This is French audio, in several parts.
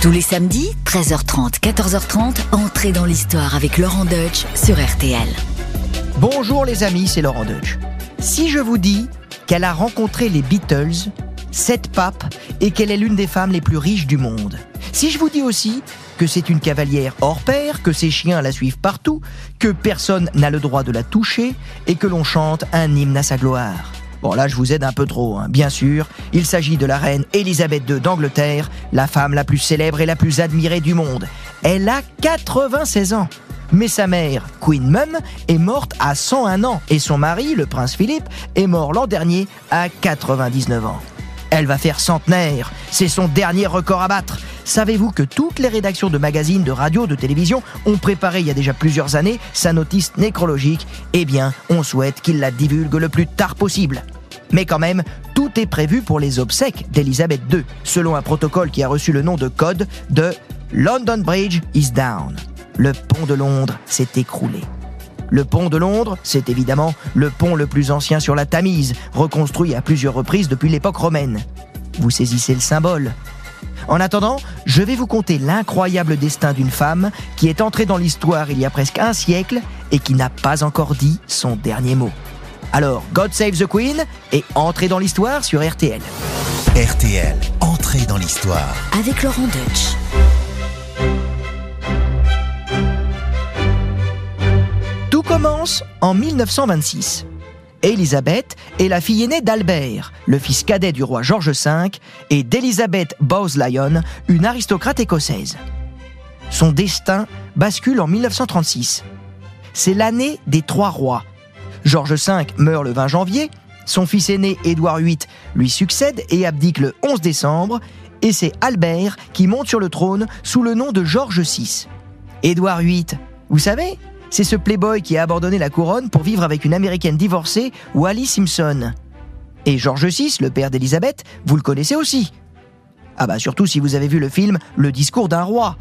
Tous les samedis, 13h30, 14h30, entrez dans l'histoire avec Laurent Deutsch sur RTL. Bonjour les amis, c'est Laurent Deutsch. Si je vous dis qu'elle a rencontré les Beatles, sept papes et qu'elle est l'une des femmes les plus riches du monde. Si je vous dis aussi que c'est une cavalière hors pair, que ses chiens la suivent partout, que personne n'a le droit de la toucher et que l'on chante un hymne à sa gloire. Bon là je vous aide un peu trop, hein. bien sûr, il s'agit de la reine Elisabeth II d'Angleterre, la femme la plus célèbre et la plus admirée du monde. Elle a 96 ans. Mais sa mère, Queen Mum, est morte à 101 ans et son mari, le prince Philippe, est mort l'an dernier à 99 ans. Elle va faire centenaire, c'est son dernier record à battre. Savez-vous que toutes les rédactions de magazines, de radio, de télévision ont préparé il y a déjà plusieurs années sa notice nécrologique? Eh bien, on souhaite qu'il la divulgue le plus tard possible. Mais quand même, tout est prévu pour les obsèques d'Elisabeth II, selon un protocole qui a reçu le nom de code de London Bridge is down. Le pont de Londres s'est écroulé. Le pont de Londres, c'est évidemment le pont le plus ancien sur la Tamise, reconstruit à plusieurs reprises depuis l'époque romaine. Vous saisissez le symbole. En attendant, je vais vous conter l'incroyable destin d'une femme qui est entrée dans l'histoire il y a presque un siècle et qui n'a pas encore dit son dernier mot. Alors, God Save the Queen et entrez dans l'histoire sur RTL. RTL, entrée dans l'histoire. Avec Laurent Deutsch. Commence en 1926. Elisabeth est la fille aînée d'Albert, le fils cadet du roi George V, et d'Elizabeth Bowes-Lyon, une aristocrate écossaise. Son destin bascule en 1936. C'est l'année des trois rois. George V meurt le 20 janvier, son fils aîné Édouard VIII lui succède et abdique le 11 décembre, et c'est Albert qui monte sur le trône sous le nom de George VI. Édouard VIII, vous savez, c'est ce playboy qui a abandonné la couronne pour vivre avec une américaine divorcée, Wally Simpson. Et George VI, le père d'Élisabeth, vous le connaissez aussi. Ah bah surtout si vous avez vu le film Le discours d'un roi.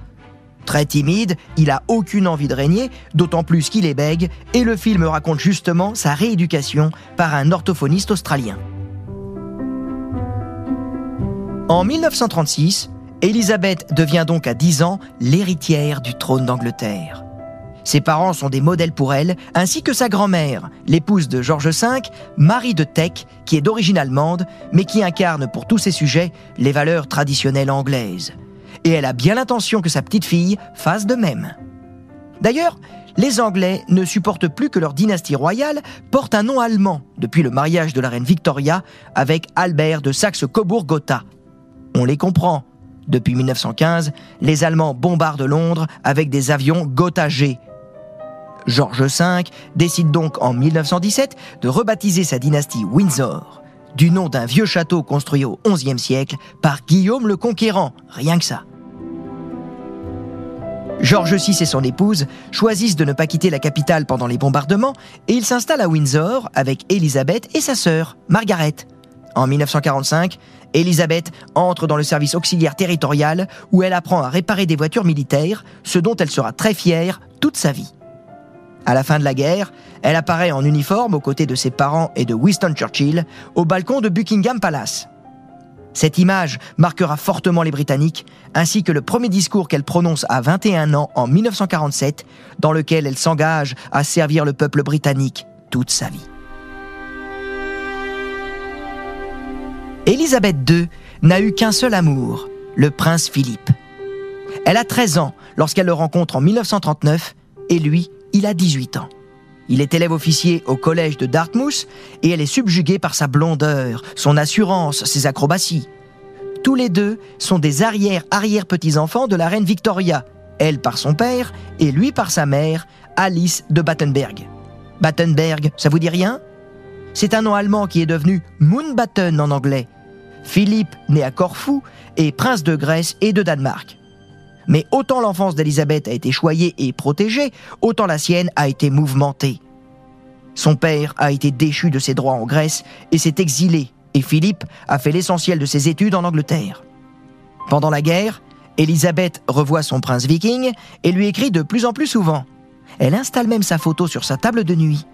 Très timide, il a aucune envie de régner, d'autant plus qu'il est bègue, et le film raconte justement sa rééducation par un orthophoniste australien. En 1936, Élisabeth devient donc à 10 ans l'héritière du trône d'Angleterre. Ses parents sont des modèles pour elle, ainsi que sa grand-mère, l'épouse de George V, Marie de Teck, qui est d'origine allemande, mais qui incarne pour tous ses sujets les valeurs traditionnelles anglaises. Et elle a bien l'intention que sa petite fille fasse de même. D'ailleurs, les Anglais ne supportent plus que leur dynastie royale porte un nom allemand depuis le mariage de la reine Victoria avec Albert de Saxe-Cobourg-Gotha. On les comprend. Depuis 1915, les Allemands bombardent Londres avec des avions Gotha G, George V décide donc en 1917 de rebaptiser sa dynastie Windsor, du nom d'un vieux château construit au XIe siècle par Guillaume le Conquérant, rien que ça. George VI et son épouse choisissent de ne pas quitter la capitale pendant les bombardements et ils s'installent à Windsor avec Elisabeth et sa sœur, Margaret. En 1945, Elisabeth entre dans le service auxiliaire territorial où elle apprend à réparer des voitures militaires, ce dont elle sera très fière toute sa vie. À la fin de la guerre, elle apparaît en uniforme aux côtés de ses parents et de Winston Churchill au balcon de Buckingham Palace. Cette image marquera fortement les Britanniques, ainsi que le premier discours qu'elle prononce à 21 ans en 1947, dans lequel elle s'engage à servir le peuple britannique toute sa vie. Élisabeth II n'a eu qu'un seul amour, le prince Philippe. Elle a 13 ans lorsqu'elle le rencontre en 1939 et lui il a 18 ans. Il est élève officier au collège de Dartmouth et elle est subjuguée par sa blondeur, son assurance, ses acrobaties. Tous les deux sont des arrière-arrière-petits-enfants de la reine Victoria, elle par son père et lui par sa mère, Alice de Battenberg. Battenberg, ça vous dit rien? C'est un nom allemand qui est devenu Moonbatten en anglais. Philippe, né à Corfou, est prince de Grèce et de Danemark. Mais autant l'enfance d'Élisabeth a été choyée et protégée, autant la sienne a été mouvementée. Son père a été déchu de ses droits en Grèce et s'est exilé, et Philippe a fait l'essentiel de ses études en Angleterre. Pendant la guerre, Élisabeth revoit son prince viking et lui écrit de plus en plus souvent. Elle installe même sa photo sur sa table de nuit.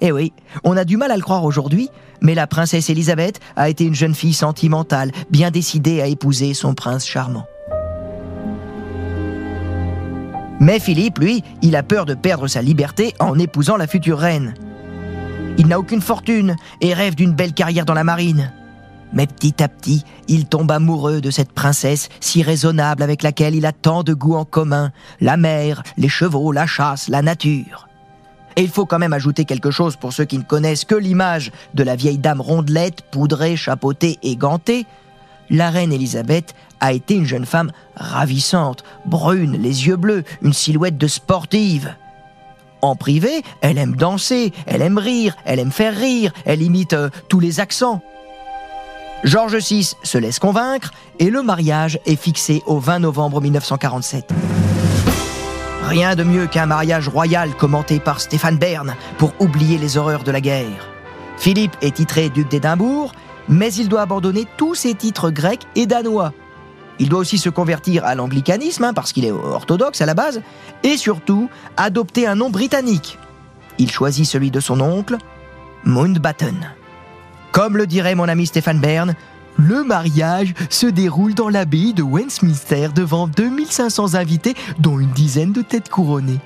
Eh oui, on a du mal à le croire aujourd'hui, mais la princesse Élisabeth a été une jeune fille sentimentale, bien décidée à épouser son prince charmant. Mais Philippe, lui, il a peur de perdre sa liberté en épousant la future reine. Il n'a aucune fortune et rêve d'une belle carrière dans la marine. Mais petit à petit, il tombe amoureux de cette princesse si raisonnable avec laquelle il a tant de goûts en commun, la mer, les chevaux, la chasse, la nature. Et il faut quand même ajouter quelque chose pour ceux qui ne connaissent que l'image de la vieille dame rondelette, poudrée, chapeautée et gantée. La reine Élisabeth a été une jeune femme ravissante, brune, les yeux bleus, une silhouette de sportive. En privé, elle aime danser, elle aime rire, elle aime faire rire, elle imite euh, tous les accents. George VI se laisse convaincre et le mariage est fixé au 20 novembre 1947. Rien de mieux qu'un mariage royal commenté par Stéphane Bern pour oublier les horreurs de la guerre. Philippe est titré duc d'Édimbourg, mais il doit abandonner tous ses titres grecs et danois. Il doit aussi se convertir à l'anglicanisme, hein, parce qu'il est orthodoxe à la base, et surtout adopter un nom britannique. Il choisit celui de son oncle, Mountbatten. Comme le dirait mon ami Stéphane Bern, le mariage se déroule dans l'abbaye de Westminster devant 2500 invités, dont une dizaine de têtes couronnées.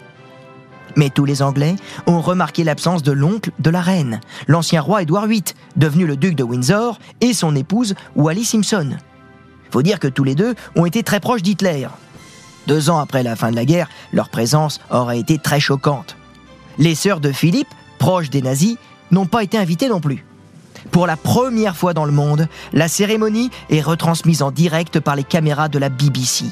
Mais tous les Anglais ont remarqué l'absence de l'oncle de la reine, l'ancien roi Édouard VIII, devenu le duc de Windsor, et son épouse Wally Simpson. Faut dire que tous les deux ont été très proches d'Hitler. Deux ans après la fin de la guerre, leur présence aurait été très choquante. Les sœurs de Philippe, proches des nazis, n'ont pas été invitées non plus. Pour la première fois dans le monde, la cérémonie est retransmise en direct par les caméras de la BBC.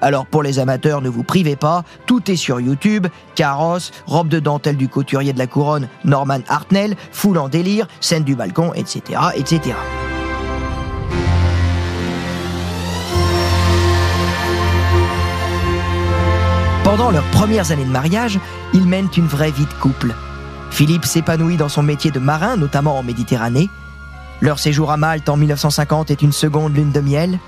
Alors pour les amateurs, ne vous privez pas, tout est sur YouTube, carrosse, robe de dentelle du couturier de la couronne Norman Hartnell, foule en délire, scène du balcon, etc. etc. Pendant leurs premières années de mariage, ils mènent une vraie vie de couple. Philippe s'épanouit dans son métier de marin, notamment en Méditerranée. Leur séjour à Malte en 1950 est une seconde lune de miel.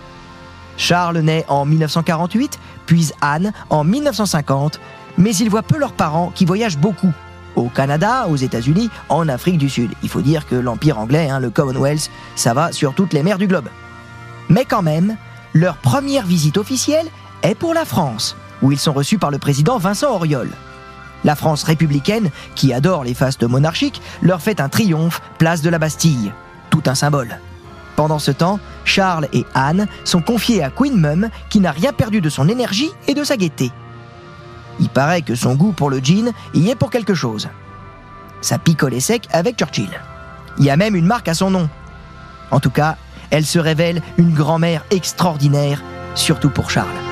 Charles naît en 1948, puis Anne en 1950, mais ils voient peu leurs parents qui voyagent beaucoup. Au Canada, aux États-Unis, en Afrique du Sud. Il faut dire que l'Empire anglais, hein, le Commonwealth, ça va sur toutes les mers du globe. Mais quand même, leur première visite officielle est pour la France, où ils sont reçus par le président Vincent Auriol. La France républicaine, qui adore les fastes monarchiques, leur fait un triomphe place de la Bastille. Tout un symbole. Pendant ce temps, Charles et Anne sont confiés à Queen Mum, qui n'a rien perdu de son énergie et de sa gaieté. Il paraît que son goût pour le gin y est pour quelque chose. Ça picolait sec avec Churchill. Il y a même une marque à son nom. En tout cas, elle se révèle une grand-mère extraordinaire, surtout pour Charles.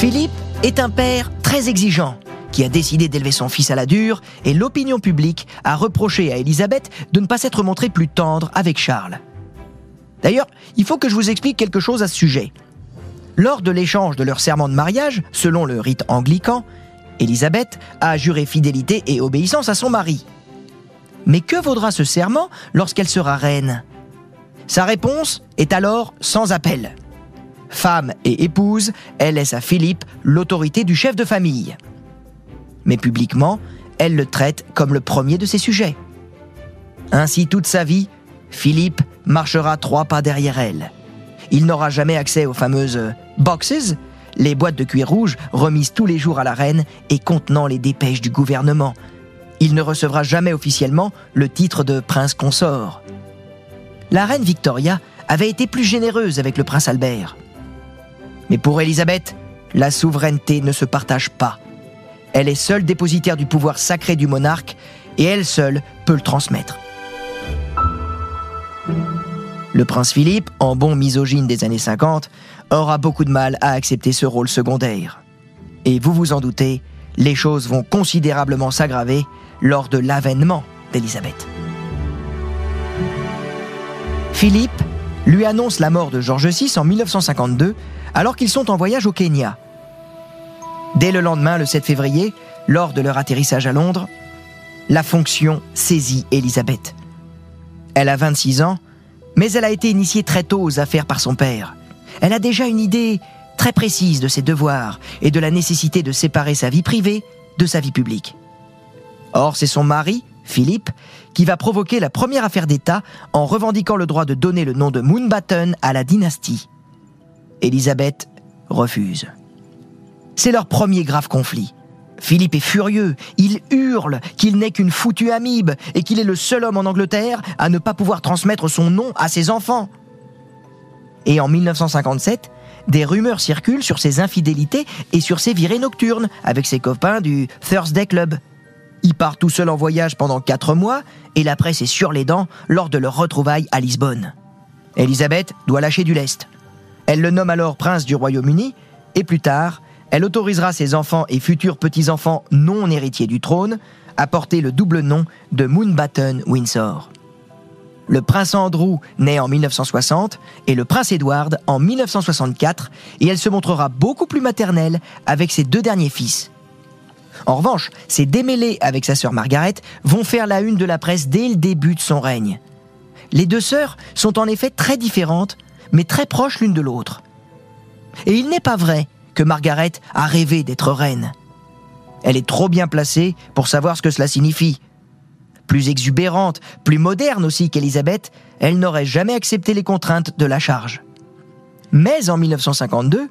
Philippe est un père très exigeant qui a décidé d'élever son fils à la dure et l'opinion publique a reproché à Élisabeth de ne pas s'être montrée plus tendre avec Charles. D'ailleurs, il faut que je vous explique quelque chose à ce sujet. Lors de l'échange de leur serment de mariage, selon le rite anglican, Élisabeth a juré fidélité et obéissance à son mari. Mais que vaudra ce serment lorsqu'elle sera reine? Sa réponse est alors sans appel. Femme et épouse, elle laisse à Philippe l'autorité du chef de famille. Mais publiquement, elle le traite comme le premier de ses sujets. Ainsi, toute sa vie, Philippe marchera trois pas derrière elle. Il n'aura jamais accès aux fameuses boxes, les boîtes de cuir rouge remises tous les jours à la reine et contenant les dépêches du gouvernement. Il ne recevra jamais officiellement le titre de prince consort. La reine Victoria avait été plus généreuse avec le prince Albert. Mais pour Élisabeth, la souveraineté ne se partage pas. Elle est seule dépositaire du pouvoir sacré du monarque et elle seule peut le transmettre. Le prince Philippe, en bon misogyne des années 50, aura beaucoup de mal à accepter ce rôle secondaire. Et vous vous en doutez, les choses vont considérablement s'aggraver lors de l'avènement d'Élisabeth. Philippe lui annonce la mort de George VI en 1952 alors qu'ils sont en voyage au Kenya. Dès le lendemain, le 7 février, lors de leur atterrissage à Londres, la fonction saisit Elisabeth. Elle a 26 ans, mais elle a été initiée très tôt aux affaires par son père. Elle a déjà une idée très précise de ses devoirs et de la nécessité de séparer sa vie privée de sa vie publique. Or, c'est son mari, Philippe, qui va provoquer la première affaire d'État en revendiquant le droit de donner le nom de Moonbatten à la dynastie. Élisabeth refuse. C'est leur premier grave conflit. Philippe est furieux, il hurle qu'il n'est qu'une foutue amibe et qu'il est le seul homme en Angleterre à ne pas pouvoir transmettre son nom à ses enfants. Et en 1957, des rumeurs circulent sur ses infidélités et sur ses virées nocturnes avec ses copains du Thursday Club. Il part tout seul en voyage pendant quatre mois et la presse est sur les dents lors de leur retrouvaille à Lisbonne. Elisabeth doit lâcher du lest. Elle le nomme alors prince du Royaume-Uni et plus tard, elle autorisera ses enfants et futurs petits-enfants non héritiers du trône à porter le double nom de Moonbatten Windsor. Le prince Andrew naît en 1960 et le prince Edward en 1964 et elle se montrera beaucoup plus maternelle avec ses deux derniers fils. En revanche, ses démêlés avec sa sœur Margaret vont faire la une de la presse dès le début de son règne. Les deux sœurs sont en effet très différentes, mais très proches l'une de l'autre. Et il n'est pas vrai que Margaret a rêvé d'être reine. Elle est trop bien placée pour savoir ce que cela signifie. Plus exubérante, plus moderne aussi qu'Élisabeth, elle n'aurait jamais accepté les contraintes de la charge. Mais en 1952,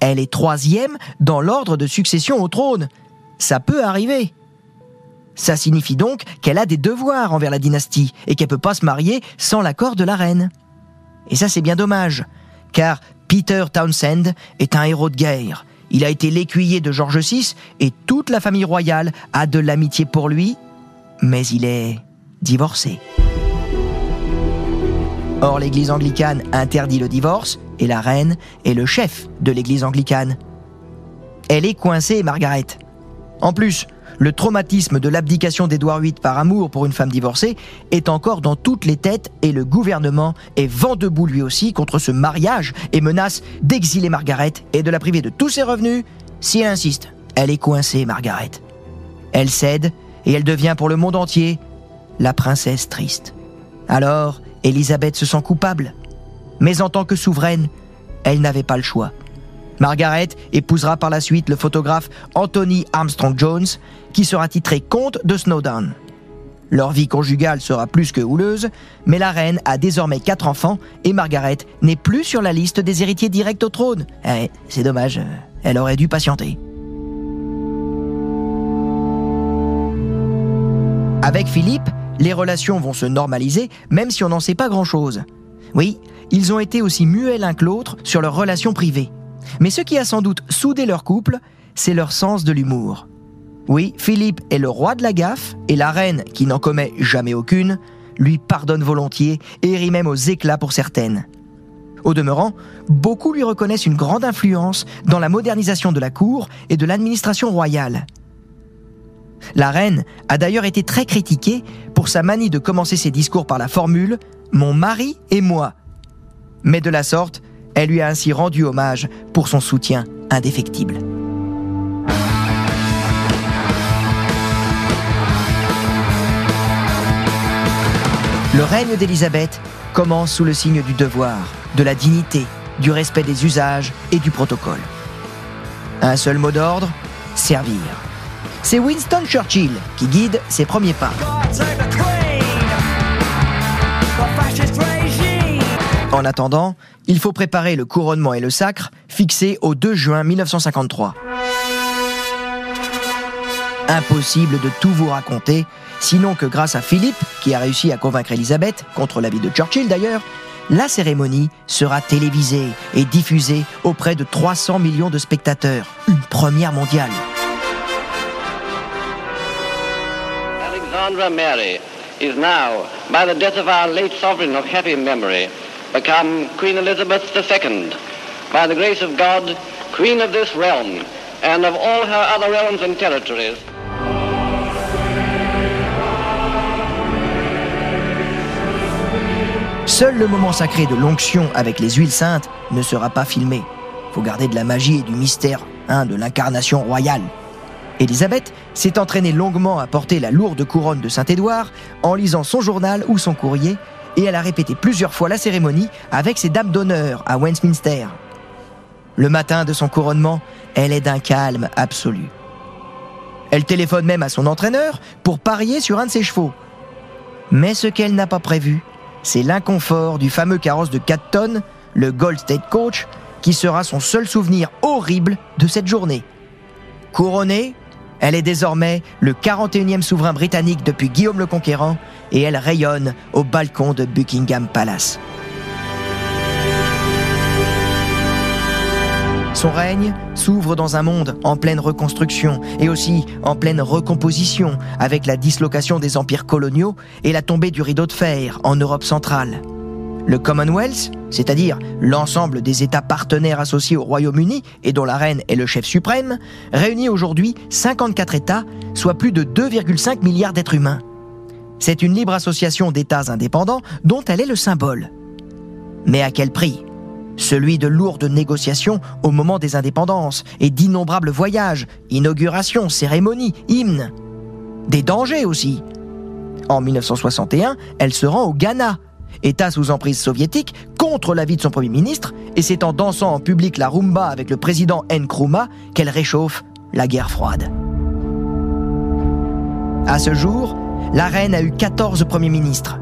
elle est troisième dans l'ordre de succession au trône. Ça peut arriver. Ça signifie donc qu'elle a des devoirs envers la dynastie et qu'elle peut pas se marier sans l'accord de la reine. Et ça c'est bien dommage, car Peter Townsend est un héros de guerre. Il a été l'écuyer de George VI et toute la famille royale a de l'amitié pour lui, mais il est divorcé. Or, l'église anglicane interdit le divorce et la reine est le chef de l'église anglicane. Elle est coincée, Margaret. En plus, le traumatisme de l'abdication d'Édouard VIII par amour pour une femme divorcée est encore dans toutes les têtes et le gouvernement est vent debout lui aussi contre ce mariage et menace d'exiler Margaret et de la priver de tous ses revenus si elle insiste. Elle est coincée, Margaret. Elle cède et elle devient pour le monde entier la princesse triste. Alors, Élisabeth se sent coupable. Mais en tant que souveraine, elle n'avait pas le choix. Margaret épousera par la suite le photographe Anthony Armstrong Jones, qui sera titré comte de Snowdown. Leur vie conjugale sera plus que houleuse, mais la reine a désormais quatre enfants et Margaret n'est plus sur la liste des héritiers directs au trône. Eh, c'est dommage, elle aurait dû patienter. Avec Philippe, les relations vont se normaliser, même si on n'en sait pas grand-chose. Oui, ils ont été aussi muets l'un que l'autre sur leurs relations privées. Mais ce qui a sans doute soudé leur couple, c'est leur sens de l'humour. Oui, Philippe est le roi de la gaffe, et la reine, qui n'en commet jamais aucune, lui pardonne volontiers et rit même aux éclats pour certaines. Au demeurant, beaucoup lui reconnaissent une grande influence dans la modernisation de la cour et de l'administration royale. La reine a d'ailleurs été très critiquée pour sa manie de commencer ses discours par la formule ⁇ Mon mari et moi ⁇ Mais de la sorte, elle lui a ainsi rendu hommage pour son soutien indéfectible. Le règne d'Élisabeth commence sous le signe du devoir, de la dignité, du respect des usages et du protocole. Un seul mot d'ordre, servir. C'est Winston Churchill qui guide ses premiers pas. En attendant, il faut préparer le couronnement et le sacre fixé au 2 juin 1953. Impossible de tout vous raconter, sinon que grâce à Philippe, qui a réussi à convaincre Elisabeth, contre l'avis de Churchill d'ailleurs, la cérémonie sera télévisée et diffusée auprès de 300 millions de spectateurs, une première mondiale. Alexandra Mary now, by the death of our late sovereign of happy become Queen Elizabeth II, by the grace of God, Queen of this realm and of all her other realms and territories. Seul le moment sacré de l'onction avec les huiles saintes ne sera pas filmé. Faut garder de la magie et du mystère, hein, de l'incarnation royale. Élisabeth s'est entraînée longuement à porter la lourde couronne de Saint-Édouard en lisant son journal ou son courrier, et elle a répété plusieurs fois la cérémonie avec ses dames d'honneur à Westminster. Le matin de son couronnement, elle est d'un calme absolu. Elle téléphone même à son entraîneur pour parier sur un de ses chevaux. Mais ce qu'elle n'a pas prévu, c'est l'inconfort du fameux carrosse de 4 tonnes, le Gold State Coach, qui sera son seul souvenir horrible de cette journée. Couronnée, elle est désormais le 41e souverain britannique depuis Guillaume le Conquérant et elle rayonne au balcon de Buckingham Palace. Son règne s'ouvre dans un monde en pleine reconstruction et aussi en pleine recomposition avec la dislocation des empires coloniaux et la tombée du rideau de fer en Europe centrale. Le Commonwealth, c'est-à-dire l'ensemble des États partenaires associés au Royaume-Uni et dont la reine est le chef suprême, réunit aujourd'hui 54 États, soit plus de 2,5 milliards d'êtres humains. C'est une libre association d'États indépendants dont elle est le symbole. Mais à quel prix? Celui de lourdes négociations au moment des indépendances et d'innombrables voyages, inaugurations, cérémonies, hymnes. Des dangers aussi. En 1961, elle se rend au Ghana, État sous emprise soviétique, contre l'avis de son Premier ministre, et c'est en dansant en public la rumba avec le président Nkrumah qu'elle réchauffe la guerre froide. À ce jour, la reine a eu 14 premiers ministres.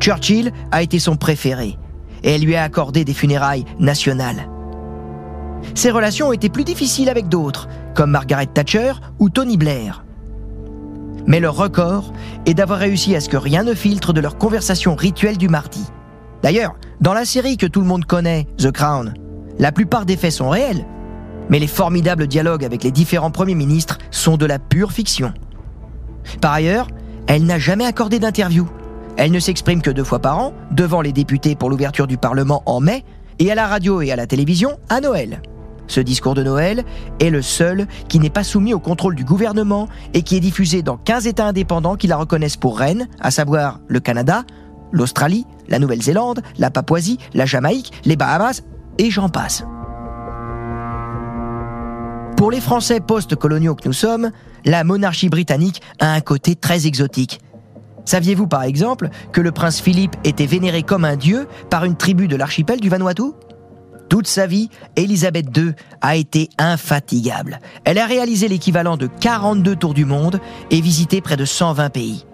Churchill a été son préféré, et elle lui a accordé des funérailles nationales. Ses relations ont été plus difficiles avec d'autres, comme Margaret Thatcher ou Tony Blair. Mais leur record est d'avoir réussi à ce que rien ne filtre de leur conversation rituelle du mardi. D'ailleurs, dans la série que tout le monde connaît, The Crown, la plupart des faits sont réels, mais les formidables dialogues avec les différents premiers ministres sont de la pure fiction. Par ailleurs, elle n'a jamais accordé d'interview. Elle ne s'exprime que deux fois par an, devant les députés pour l'ouverture du Parlement en mai, et à la radio et à la télévision à Noël. Ce discours de Noël est le seul qui n'est pas soumis au contrôle du gouvernement et qui est diffusé dans 15 États indépendants qui la reconnaissent pour reine, à savoir le Canada, l'Australie, la Nouvelle-Zélande, la Papouasie, la Jamaïque, les Bahamas, et j'en passe. Pour les Français post-coloniaux que nous sommes, la monarchie britannique a un côté très exotique. Saviez-vous par exemple que le prince Philippe était vénéré comme un dieu par une tribu de l'archipel du Vanuatu? Toute sa vie, Elisabeth II a été infatigable. Elle a réalisé l'équivalent de 42 tours du monde et visité près de 120 pays.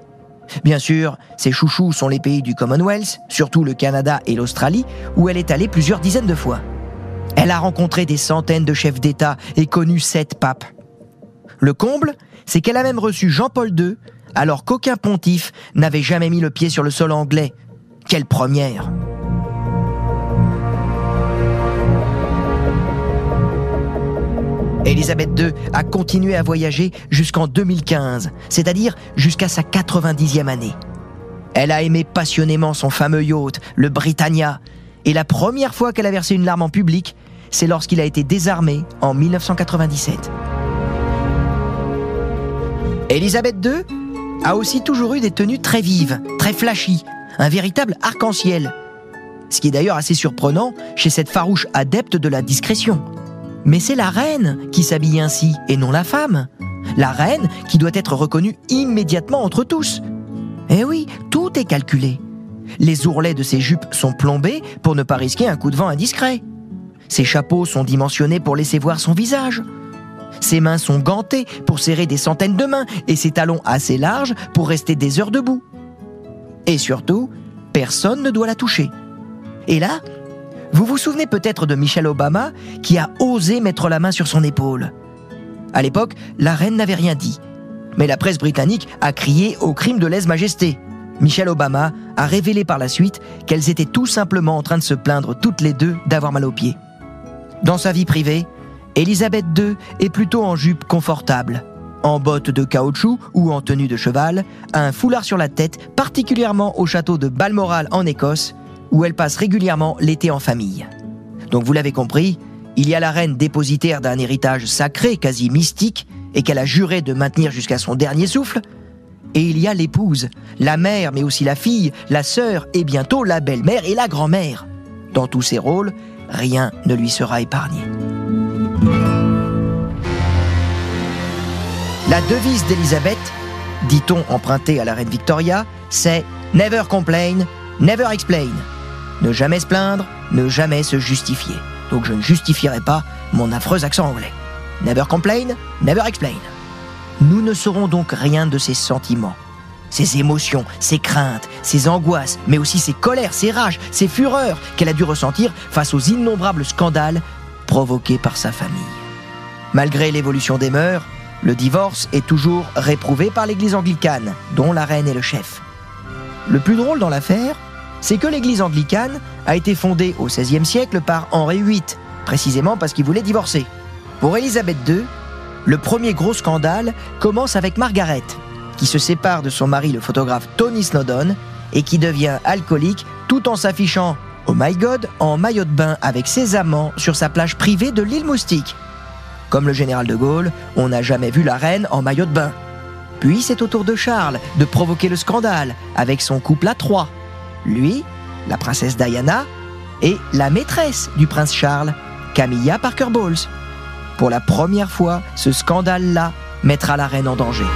Bien sûr, ses chouchous sont les pays du Commonwealth, surtout le Canada et l'Australie, où elle est allée plusieurs dizaines de fois. Elle a rencontré des centaines de chefs d'État et connu sept papes. Le comble, c'est qu'elle a même reçu Jean-Paul II, alors qu'aucun pontife n'avait jamais mis le pied sur le sol anglais. Quelle première Elisabeth II a continué à voyager jusqu'en 2015, c'est-à-dire jusqu'à sa 90e année. Elle a aimé passionnément son fameux yacht, le Britannia, et la première fois qu'elle a versé une larme en public, c'est lorsqu'il a été désarmé en 1997. Elisabeth II a aussi toujours eu des tenues très vives, très flashy, un véritable arc-en-ciel. Ce qui est d'ailleurs assez surprenant chez cette farouche adepte de la discrétion. Mais c'est la reine qui s'habille ainsi et non la femme. La reine qui doit être reconnue immédiatement entre tous. Eh oui, tout est calculé. Les ourlets de ses jupes sont plombés pour ne pas risquer un coup de vent indiscret. Ses chapeaux sont dimensionnés pour laisser voir son visage. Ses mains sont gantées pour serrer des centaines de mains et ses talons assez larges pour rester des heures debout. Et surtout, personne ne doit la toucher. Et là, vous vous souvenez peut-être de Michelle Obama qui a osé mettre la main sur son épaule. À l'époque, la reine n'avait rien dit. Mais la presse britannique a crié au crime de lèse-majesté. Michelle Obama a révélé par la suite qu'elles étaient tout simplement en train de se plaindre toutes les deux d'avoir mal aux pieds. Dans sa vie privée, Elisabeth II est plutôt en jupe confortable, en bottes de caoutchouc ou en tenue de cheval, un foulard sur la tête, particulièrement au château de Balmoral en Écosse, où elle passe régulièrement l'été en famille. Donc vous l'avez compris, il y a la reine dépositaire d'un héritage sacré, quasi mystique, et qu'elle a juré de maintenir jusqu'à son dernier souffle, et il y a l'épouse, la mère, mais aussi la fille, la sœur, et bientôt la belle-mère et la grand-mère. Dans tous ces rôles, rien ne lui sera épargné. La devise d'Elisabeth, dit-on empruntée à la reine Victoria, c'est Never complain, never explain. Ne jamais se plaindre, ne jamais se justifier. Donc je ne justifierai pas mon affreux accent anglais. Never complain, never explain. Nous ne saurons donc rien de ses sentiments, ses émotions, ses craintes, ses angoisses, mais aussi ses colères, ses rages, ses fureurs qu'elle a dû ressentir face aux innombrables scandales provoqués par sa famille. Malgré l'évolution des mœurs, le divorce est toujours réprouvé par l'Église anglicane, dont la reine est le chef. Le plus drôle dans l'affaire, c'est que l'Église anglicane a été fondée au XVIe siècle par Henri VIII, précisément parce qu'il voulait divorcer. Pour Élisabeth II, le premier gros scandale commence avec Margaret, qui se sépare de son mari le photographe Tony Snowdon et qui devient alcoolique tout en s'affichant, oh my god, en maillot de bain avec ses amants sur sa plage privée de l'île Moustique. Comme le général de Gaulle, on n'a jamais vu la reine en maillot de bain. Puis c'est au tour de Charles de provoquer le scandale avec son couple à trois. Lui, la princesse Diana et la maîtresse du prince Charles, Camilla Parker Bowles. Pour la première fois, ce scandale-là mettra la reine en danger.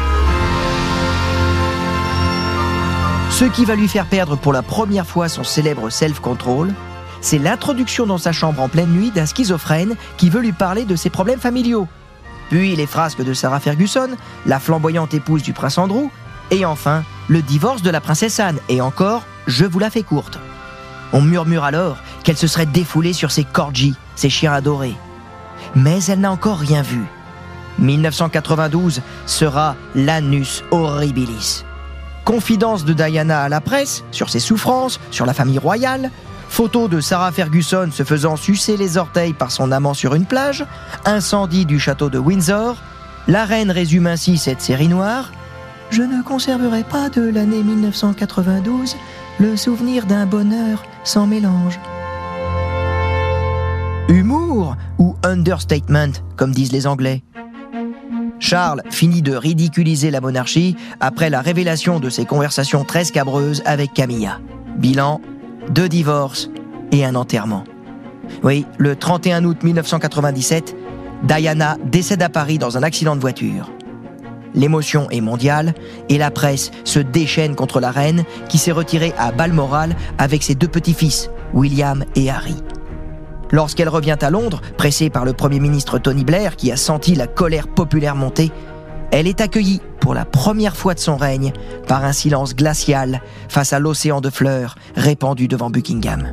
Ce qui va lui faire perdre pour la première fois son célèbre self-control, c'est l'introduction dans sa chambre en pleine nuit d'un schizophrène qui veut lui parler de ses problèmes familiaux. Puis les frasques de Sarah Ferguson, la flamboyante épouse du prince Andrew, et enfin le divorce de la princesse Anne, et encore, je vous la fais courte. On murmure alors qu'elle se serait défoulée sur ses corgis, ses chiens adorés. Mais elle n'a encore rien vu. 1992 sera l'annus horribilis. Confidence de Diana à la presse sur ses souffrances, sur la famille royale, Photo de Sarah Ferguson se faisant sucer les orteils par son amant sur une plage, incendie du château de Windsor. La reine résume ainsi cette série noire. Je ne conserverai pas de l'année 1992 le souvenir d'un bonheur sans mélange. Humour ou understatement, comme disent les Anglais Charles finit de ridiculiser la monarchie après la révélation de ses conversations très scabreuses avec Camilla. Bilan deux divorces et un enterrement. Oui, le 31 août 1997, Diana décède à Paris dans un accident de voiture. L'émotion est mondiale et la presse se déchaîne contre la reine qui s'est retirée à Balmoral avec ses deux petits-fils, William et Harry. Lorsqu'elle revient à Londres, pressée par le Premier ministre Tony Blair qui a senti la colère populaire monter, elle est accueillie pour la première fois de son règne par un silence glacial face à l'océan de fleurs répandu devant Buckingham.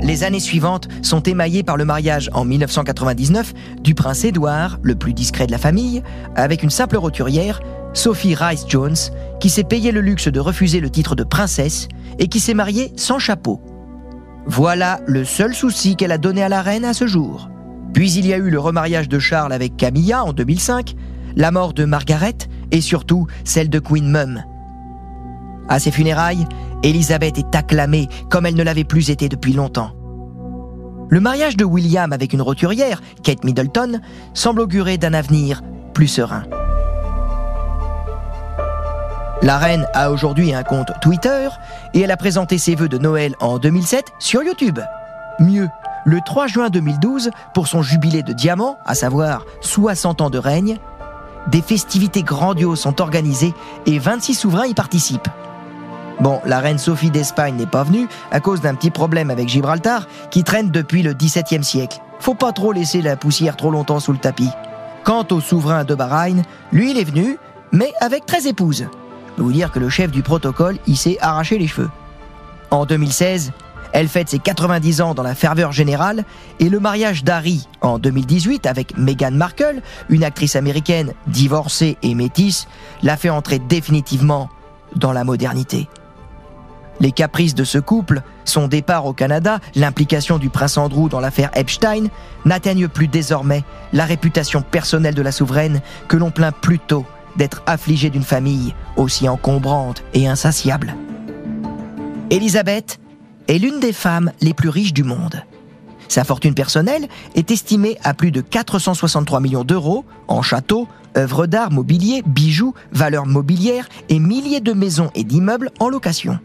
Les années suivantes sont émaillées par le mariage en 1999 du prince Édouard, le plus discret de la famille, avec une simple roturière, Sophie Rice Jones, qui s'est payé le luxe de refuser le titre de princesse et qui s'est mariée sans chapeau. Voilà le seul souci qu'elle a donné à la reine à ce jour. Puis il y a eu le remariage de Charles avec Camilla en 2005, la mort de Margaret et surtout celle de Queen Mum. À ses funérailles, Elisabeth est acclamée comme elle ne l'avait plus été depuis longtemps. Le mariage de William avec une roturière, Kate Middleton, semble augurer d'un avenir plus serein. La reine a aujourd'hui un compte Twitter et elle a présenté ses vœux de Noël en 2007 sur YouTube. Mieux, le 3 juin 2012, pour son jubilé de diamant, à savoir 60 ans de règne, des festivités grandioses sont organisées et 26 souverains y participent. Bon, la reine Sophie d'Espagne n'est pas venue à cause d'un petit problème avec Gibraltar qui traîne depuis le XVIIe siècle. Faut pas trop laisser la poussière trop longtemps sous le tapis. Quant au souverain de Bahreïn, lui il est venu, mais avec 13 épouses. Je vous dire que le chef du protocole, il s'est arraché les cheveux. En 2016, elle fête ses 90 ans dans la ferveur générale et le mariage d'Harry en 2018 avec Meghan Markle, une actrice américaine divorcée et métisse, l'a fait entrer définitivement dans la modernité. Les caprices de ce couple, son départ au Canada, l'implication du prince Andrew dans l'affaire Epstein, n'atteignent plus désormais la réputation personnelle de la souveraine que l'on plaint plutôt d'être affligée d'une famille aussi encombrante et insatiable. Elisabeth est l'une des femmes les plus riches du monde. Sa fortune personnelle est estimée à plus de 463 millions d'euros en châteaux, œuvres d'art, mobilier, bijoux, valeurs mobilières et milliers de maisons et d'immeubles en location.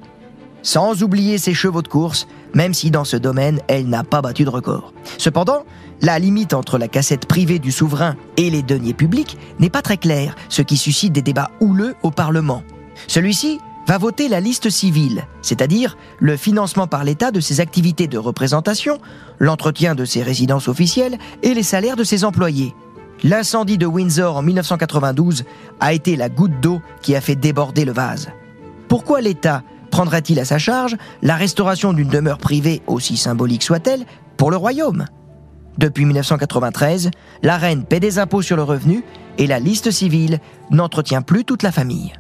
Sans oublier ses chevaux de course, même si dans ce domaine, elle n'a pas battu de record. Cependant, la limite entre la cassette privée du souverain et les deniers publics n'est pas très claire, ce qui suscite des débats houleux au Parlement. Celui-ci va voter la liste civile, c'est-à-dire le financement par l'État de ses activités de représentation, l'entretien de ses résidences officielles et les salaires de ses employés. L'incendie de Windsor en 1992 a été la goutte d'eau qui a fait déborder le vase. Pourquoi l'État prendrait-il à sa charge la restauration d'une demeure privée, aussi symbolique soit-elle, pour le royaume? Depuis 1993, la reine paie des impôts sur le revenu et la liste civile n'entretient plus toute la famille.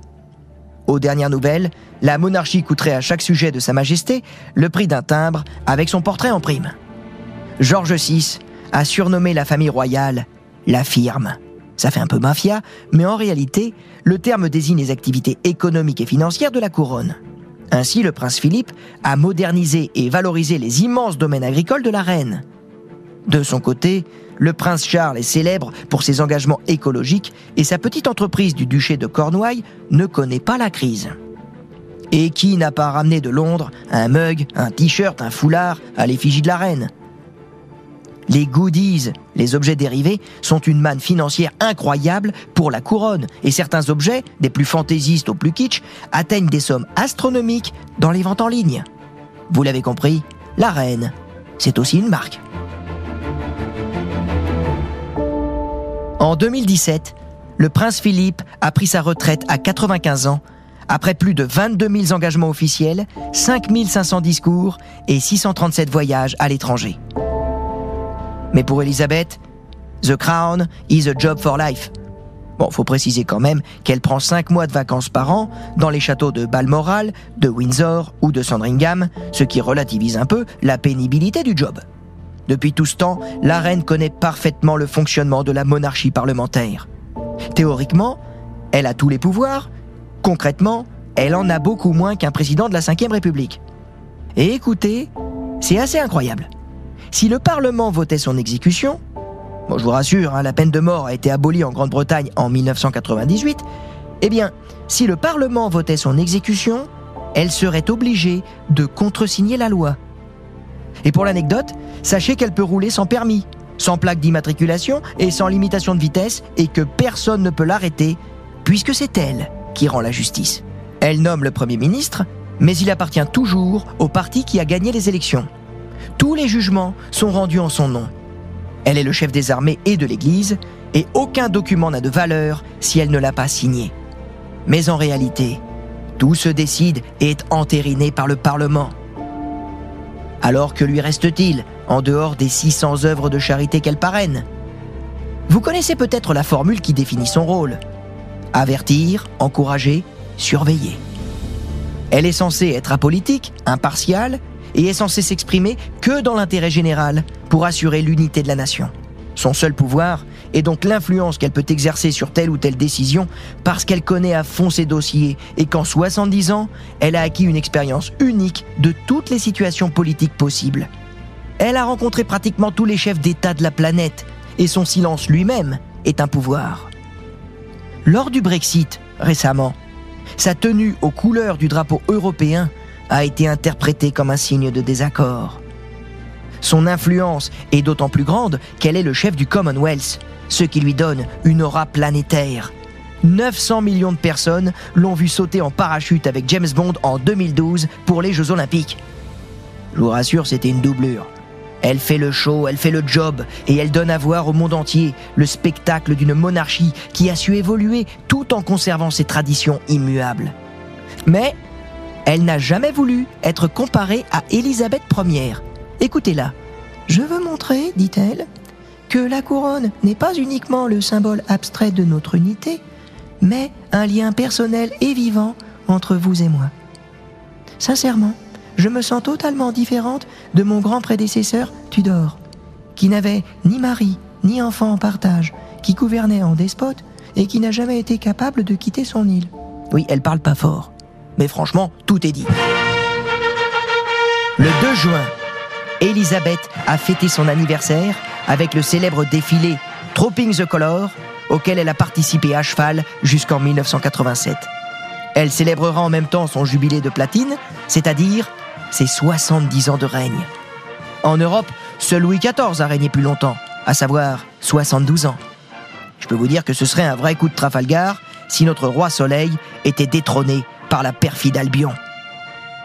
Aux dernières nouvelles, la monarchie coûterait à chaque sujet de Sa Majesté le prix d'un timbre avec son portrait en prime. George VI a surnommé la famille royale la firme. Ça fait un peu mafia, mais en réalité, le terme désigne les activités économiques et financières de la couronne. Ainsi, le prince Philippe a modernisé et valorisé les immenses domaines agricoles de la reine. De son côté, le prince Charles est célèbre pour ses engagements écologiques et sa petite entreprise du duché de Cornouailles ne connaît pas la crise. Et qui n'a pas ramené de Londres un mug, un t-shirt, un foulard à l'effigie de la reine? Les goodies, les objets dérivés, sont une manne financière incroyable pour la couronne, et certains objets, des plus fantaisistes aux plus kitsch, atteignent des sommes astronomiques dans les ventes en ligne. Vous l'avez compris, la reine, c'est aussi une marque. En 2017, le prince Philippe a pris sa retraite à 95 ans, après plus de 22 000 engagements officiels, 5 500 discours et 637 voyages à l'étranger. Mais pour Elisabeth, The Crown is a job for life. Bon, faut préciser quand même qu'elle prend 5 mois de vacances par an dans les châteaux de Balmoral, de Windsor ou de Sandringham, ce qui relativise un peu la pénibilité du job. Depuis tout ce temps, la reine connaît parfaitement le fonctionnement de la monarchie parlementaire. Théoriquement, elle a tous les pouvoirs. Concrètement, elle en a beaucoup moins qu'un président de la Ve République. Et écoutez, c'est assez incroyable. Si le Parlement votait son exécution, bon, je vous rassure, hein, la peine de mort a été abolie en Grande-Bretagne en 1998, eh bien, si le Parlement votait son exécution, elle serait obligée de contresigner la loi. Et pour l'anecdote, sachez qu'elle peut rouler sans permis, sans plaque d'immatriculation et sans limitation de vitesse, et que personne ne peut l'arrêter, puisque c'est elle qui rend la justice. Elle nomme le Premier ministre, mais il appartient toujours au parti qui a gagné les élections. Tous les jugements sont rendus en son nom. Elle est le chef des armées et de l'Église, et aucun document n'a de valeur si elle ne l'a pas signé. Mais en réalité, tout se décide et est entériné par le Parlement. Alors que lui reste-t-il en dehors des 600 œuvres de charité qu'elle parraine? Vous connaissez peut-être la formule qui définit son rôle. Avertir, encourager, surveiller. Elle est censée être apolitique, impartiale et est censée s'exprimer que dans l'intérêt général pour assurer l'unité de la nation. Son seul pouvoir est donc l'influence qu'elle peut exercer sur telle ou telle décision parce qu'elle connaît à fond ses dossiers et qu'en 70 ans, elle a acquis une expérience unique de toutes les situations politiques possibles. Elle a rencontré pratiquement tous les chefs d'État de la planète et son silence lui-même est un pouvoir. Lors du Brexit, récemment, sa tenue aux couleurs du drapeau européen a été interprété comme un signe de désaccord. Son influence est d'autant plus grande qu'elle est le chef du Commonwealth, ce qui lui donne une aura planétaire. 900 millions de personnes l'ont vu sauter en parachute avec James Bond en 2012 pour les Jeux Olympiques. Je vous rassure, c'était une doublure. Elle fait le show, elle fait le job, et elle donne à voir au monde entier le spectacle d'une monarchie qui a su évoluer tout en conservant ses traditions immuables. Mais elle n'a jamais voulu être comparée à Élisabeth Ier. Écoutez-la. Je veux montrer, dit-elle, que la couronne n'est pas uniquement le symbole abstrait de notre unité, mais un lien personnel et vivant entre vous et moi. Sincèrement, je me sens totalement différente de mon grand prédécesseur Tudor, qui n'avait ni mari ni enfant en partage, qui gouvernait en despote et qui n'a jamais été capable de quitter son île. Oui, elle parle pas fort. Mais franchement, tout est dit. Le 2 juin, Elisabeth a fêté son anniversaire avec le célèbre défilé Tropping the Color, auquel elle a participé à cheval jusqu'en 1987. Elle célébrera en même temps son jubilé de platine, c'est-à-dire ses 70 ans de règne. En Europe, seul Louis XIV a régné plus longtemps, à savoir 72 ans. Je peux vous dire que ce serait un vrai coup de Trafalgar si notre roi Soleil était détrôné par la perfide Albion.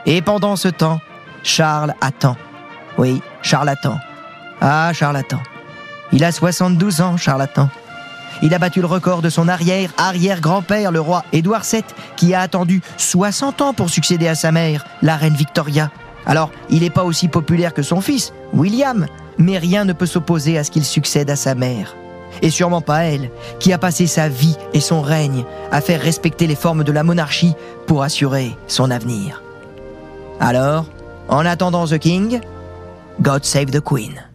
Et pendant ce temps, Charles attend. Oui, Charles attend. Ah, Charles attend. Il a 72 ans, Charles attend. Il a battu le record de son arrière-arrière-grand-père, le roi Édouard VII, qui a attendu 60 ans pour succéder à sa mère, la reine Victoria. Alors, il n'est pas aussi populaire que son fils, William, mais rien ne peut s'opposer à ce qu'il succède à sa mère. Et sûrement pas elle, qui a passé sa vie et son règne à faire respecter les formes de la monarchie pour assurer son avenir. Alors, en attendant The King, God Save the Queen.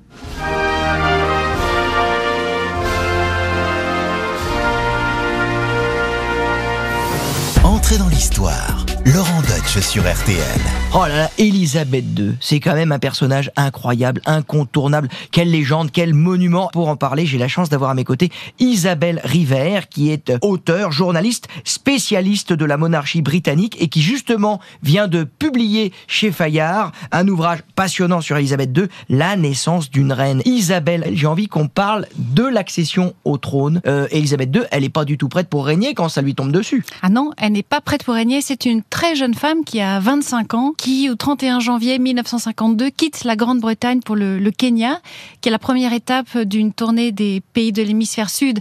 Entrez dans l'histoire. Laurent Deutsch sur RTL. Oh là là, Elisabeth II, c'est quand même un personnage incroyable, incontournable. Quelle légende, quel monument. Pour en parler, j'ai la chance d'avoir à mes côtés Isabelle River, qui est auteur, journaliste, spécialiste de la monarchie britannique et qui justement vient de publier chez Fayard un ouvrage passionnant sur Elisabeth II, La naissance d'une reine. Isabelle, j'ai envie qu'on parle de l'accession au trône. Euh, Elisabeth II, elle n'est pas du tout prête pour régner quand ça lui tombe dessus. Ah non, elle n'est pas prête pour régner. C'est une très jeune femme qui a 25 ans, qui au 31 janvier 1952 quitte la Grande-Bretagne pour le, Kenya, qui est la première étape d'une tournée des pays de l'hémisphère sud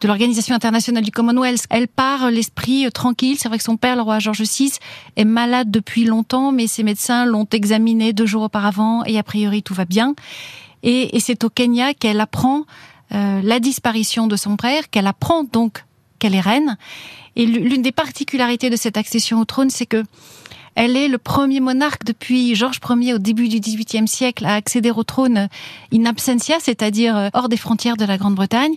de l'Organisation internationale du Commonwealth. Elle part l'esprit euh, tranquille. C'est vrai que son père, le roi George VI, est malade depuis longtemps, mais ses médecins l'ont examiné deux jours auparavant et a priori tout va bien. Et, et c'est au Kenya qu'elle apprend euh, la disparition de son père, qu'elle apprend donc qu'elle est reine. Et l'une des particularités de cette accession au trône, c'est que elle est le premier monarque depuis Georges Ier au début du XVIIIe siècle à accéder au trône in absentia, c'est-à-dire euh, hors des frontières de la Grande-Bretagne.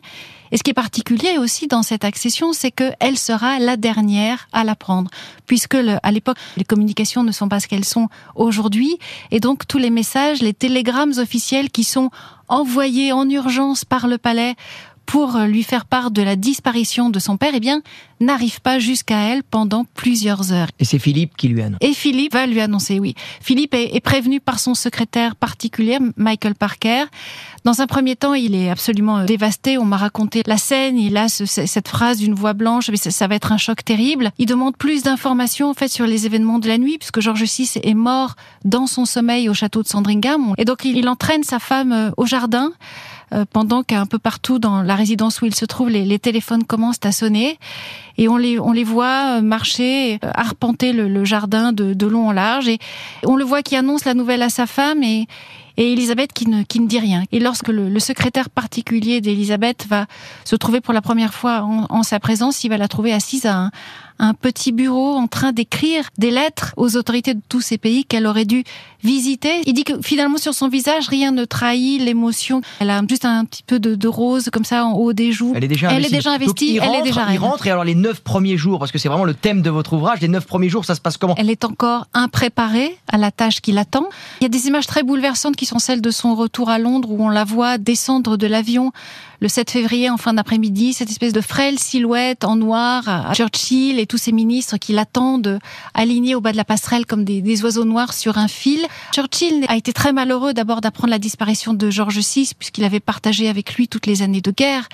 Et ce qui est particulier aussi dans cette accession, c'est qu'elle sera la dernière à la prendre, puisque le, à l'époque, les communications ne sont pas ce qu'elles sont aujourd'hui, et donc tous les messages, les télégrammes officiels qui sont envoyés en urgence par le palais pour lui faire part de la disparition de son père, eh bien, n'arrive pas jusqu'à elle pendant plusieurs heures. Et c'est Philippe qui lui annonce. Et Philippe va lui annoncer, oui. Philippe est, prévenu par son secrétaire particulier, Michael Parker. Dans un premier temps, il est absolument dévasté. On m'a raconté la scène. Il a cette phrase d'une voix blanche. Mais ça, va être un choc terrible. Il demande plus d'informations en fait sur les événements de la nuit, puisque George VI est mort dans son sommeil au château de Sandringham. Et donc, il entraîne sa femme euh, au jardin euh, pendant qu'un peu partout dans la résidence où il se trouve, les, téléphones commencent à sonner et on les on les voit euh, marcher, euh, arpenter le, jardin de, de, long en large et on le voit qui annonce la nouvelle à sa femme et et Elisabeth qui ne, qui ne dit rien. Et lorsque le, secrétaire particulier d'Elisabeth va se trouver pour la première fois en, en, sa présence, il va la trouver assise à un petit bureau en train d'écrire des lettres aux autorités de tous ces pays qu'elle aurait dû visiter. Il dit que finalement sur son visage rien ne trahit l'émotion. Elle a juste un petit peu de, de, rose comme ça en haut des joues. Elle est déjà elle investie. Est déjà investie. elle est déjà il rentre et alors les neuf premiers jours parce que c'est vraiment le thème de votre ouvrage. Les neuf premiers jours, ça se passe comment? Elle est encore impréparée à la tâche qui l'attend. Il y a des images très bouleversantes qui sont celles de son retour à Londres où on la voit descendre de l'avion le 7 février en fin d'après-midi, cette espèce de frêle silhouette en noir à Churchill et tous ses ministres qui l'attendent alignés au bas de la passerelle comme des, oiseaux noirs sur un fil. Churchill a été très malheureux d'abord d'apprendre la disparition de George VI puisqu'il avait partagé avec lui toutes les années de guerre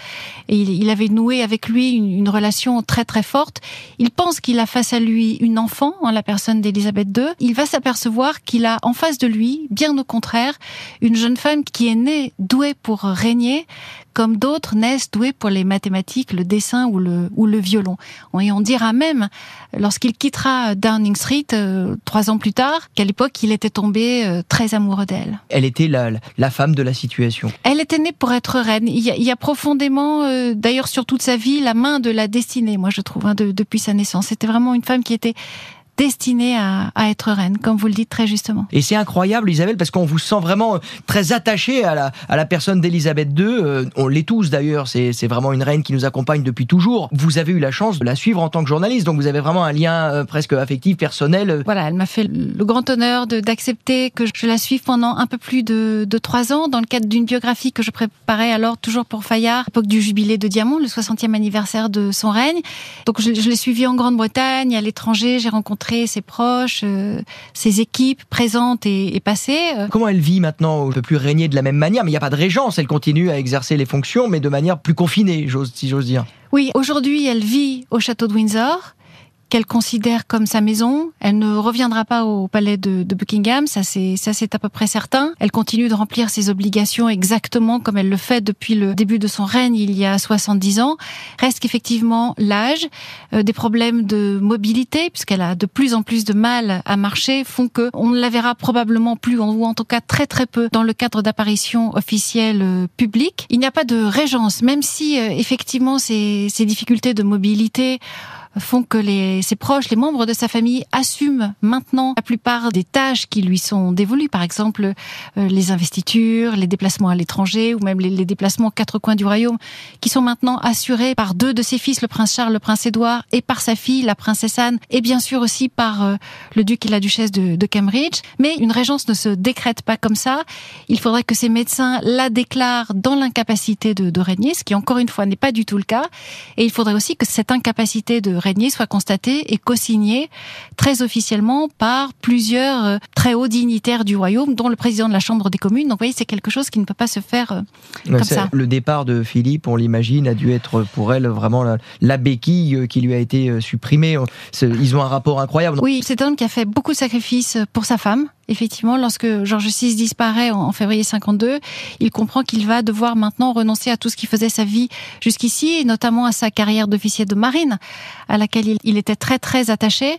et il, avait noué avec lui une, relation très très forte. Il pense qu'il a face à lui une enfant en la personne d'Elisabeth II. Il va s'apercevoir qu'il a en face de lui, bien au contraire, une jeune femme qui est née douée pour régner, comme d'autres naissent doués pour les mathématiques, le dessin ou le, ou le violon. Et on dira même, lorsqu'il quittera Downing Street, euh, trois ans plus tard, qu'à l'époque, il était tombé euh, très amoureux d'elle. Elle était la, la, femme de la situation. Elle était née pour être reine. Il y a, il y a profondément, euh, d'ailleurs sur toute sa vie, la main de la destinée, moi je trouve, hein, de, depuis sa naissance. C'était vraiment une femme qui était destinée à, à, être reine, comme vous le dites très justement. Et c'est incroyable, Isabelle, parce qu'on vous sent vraiment euh, très attaché à la, à la personne d'Elisabeth II. Euh, on l'est tous d'ailleurs, c'est vraiment une reine qui nous accompagne depuis toujours. Vous avez eu la chance de la suivre en tant que journaliste, donc vous avez vraiment un lien euh, presque affectif, personnel. Voilà, elle m'a fait le grand honneur d'accepter que je la suive pendant un peu plus de, de trois ans, dans le cadre d'une biographie que je préparais alors toujours pour Fayard, à l'époque du jubilé de Diamant, le 60e anniversaire de son règne. Donc je, je l'ai suivi en Grande-Bretagne, à l'étranger, j'ai rencontré ses proches, euh, ses équipes présentes et, passées. Euh. Comment elle vit maintenant Elle ne peut plus régner de la même manière, mais il n'y a pas de régence. Elle continue à exercer les fonctions, mais de manière plus confinée, si j'ose dire. Oui, aujourd'hui, elle vit au château de Windsor qu'elle considère comme sa maison. Elle ne reviendra pas au palais de, de Buckingham, ça c'est ça c'est à peu près certain. Elle continue de remplir ses obligations exactement comme elle le fait depuis le début de son règne il y a 70 ans. Reste qu'effectivement l'âge, euh, des problèmes de mobilité puisqu'elle a de plus en plus de mal à marcher font que on ne la verra probablement plus ou en tout cas très très peu dans le cadre d'apparitions officielles euh, publiques. Il n'y a pas de régence même si euh, effectivement ces, ces difficultés de mobilité font que les, ses proches, les membres de sa famille assument maintenant la plupart des tâches qui lui sont dévolues, par exemple euh, les investitures, les déplacements à l'étranger ou même les, les, déplacements aux quatre coins du royaume, qui sont maintenant assurés par deux de ses fils, le prince Charles, le prince Édouard, et par sa fille, la princesse Anne, et bien sûr aussi par euh, le duc et la duchesse de, de Cambridge. Mais une régence ne se décrète pas comme ça. Il faudrait que ses médecins la déclarent dans l'incapacité de, de régner, ce qui encore une fois n'est pas du tout le cas. Et il faudrait aussi que cette incapacité de régner soit constaté et co-signé très officiellement par plusieurs euh, très hauts dignitaires du royaume, dont le président de la Chambre des communes. Donc vous voyez, c'est quelque chose qui ne peut pas se faire euh, comme ça. Le départ de Philippe, on l'imagine, a dû être pour elle vraiment la, la, béquille euh, qui lui a été supprimée. Ils ont un rapport incroyable. Oui, c'est un homme qui a fait beaucoup de sacrifices pour sa femme effectivement, lorsque Georges VI disparaît en février 52, il comprend qu'il va devoir maintenant renoncer à tout ce qui faisait sa vie jusqu'ici, et notamment à sa carrière d'officier de marine, à laquelle il était très très attaché,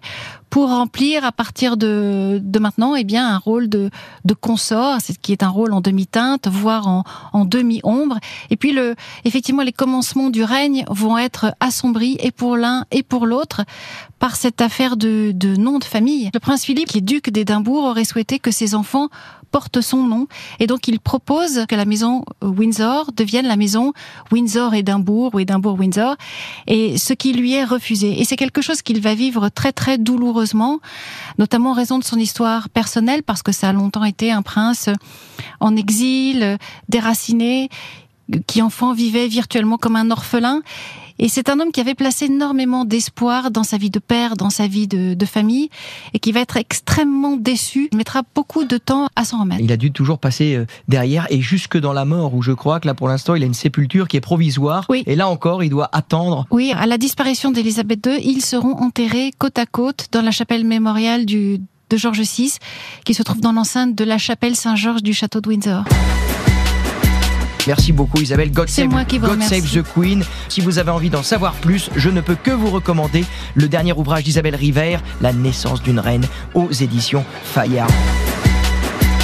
pour remplir à partir de, de maintenant eh bien un rôle de, de consort, qui est un rôle en demi-teinte, voire en, en demi-ombre. Et puis le, effectivement, les commencements du règne vont être assombris et pour l'un et pour l'autre par cette affaire de, de nom de famille. Le prince Philippe, qui est duc d'Édimbourg, aurait souhaité que ses enfants porte son nom. Et donc, il propose que la maison Windsor devienne la maison Windsor-Édimbourg ou Édimbourg-Windsor, et ce qui lui est refusé. Et c'est quelque chose qu'il va vivre très, très douloureusement, notamment en raison de son histoire personnelle, parce que ça a longtemps été un prince en exil, déraciné, qui enfant vivait virtuellement comme un orphelin et c'est un homme qui avait placé énormément d'espoir dans sa vie de père, dans sa vie de, de, famille, et qui va être extrêmement déçu. Il mettra beaucoup de temps à s'en remettre. Il a dû toujours passer euh, derrière et jusque dans la mort, où je crois que là, pour l'instant, il a une sépulture qui est provisoire. Oui. Et là encore, il doit attendre. Oui, à la disparition d'Élisabeth II, ils seront enterrés côte à côte dans la chapelle mémoriale du, de George VI, qui se trouve dans l'enceinte de la chapelle Saint-Georges du château de Windsor. Merci beaucoup Isabelle. God, save, moi qui vous God save the Queen. Si vous avez envie d'en savoir plus, je ne peux que vous recommander le dernier ouvrage d'Isabelle River, La naissance d'une reine, aux éditions Fayard.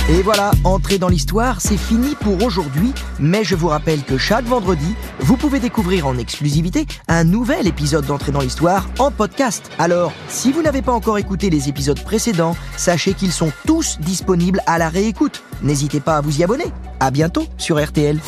Et voilà, entrer dans l'histoire, c'est fini pour aujourd'hui, mais je vous rappelle que chaque vendredi, vous pouvez découvrir en exclusivité un nouvel épisode d'Entrée dans l'histoire en podcast. Alors, si vous n'avez pas encore écouté les épisodes précédents, sachez qu'ils sont tous disponibles à la réécoute. N'hésitez pas à vous y abonner. À bientôt sur RTL.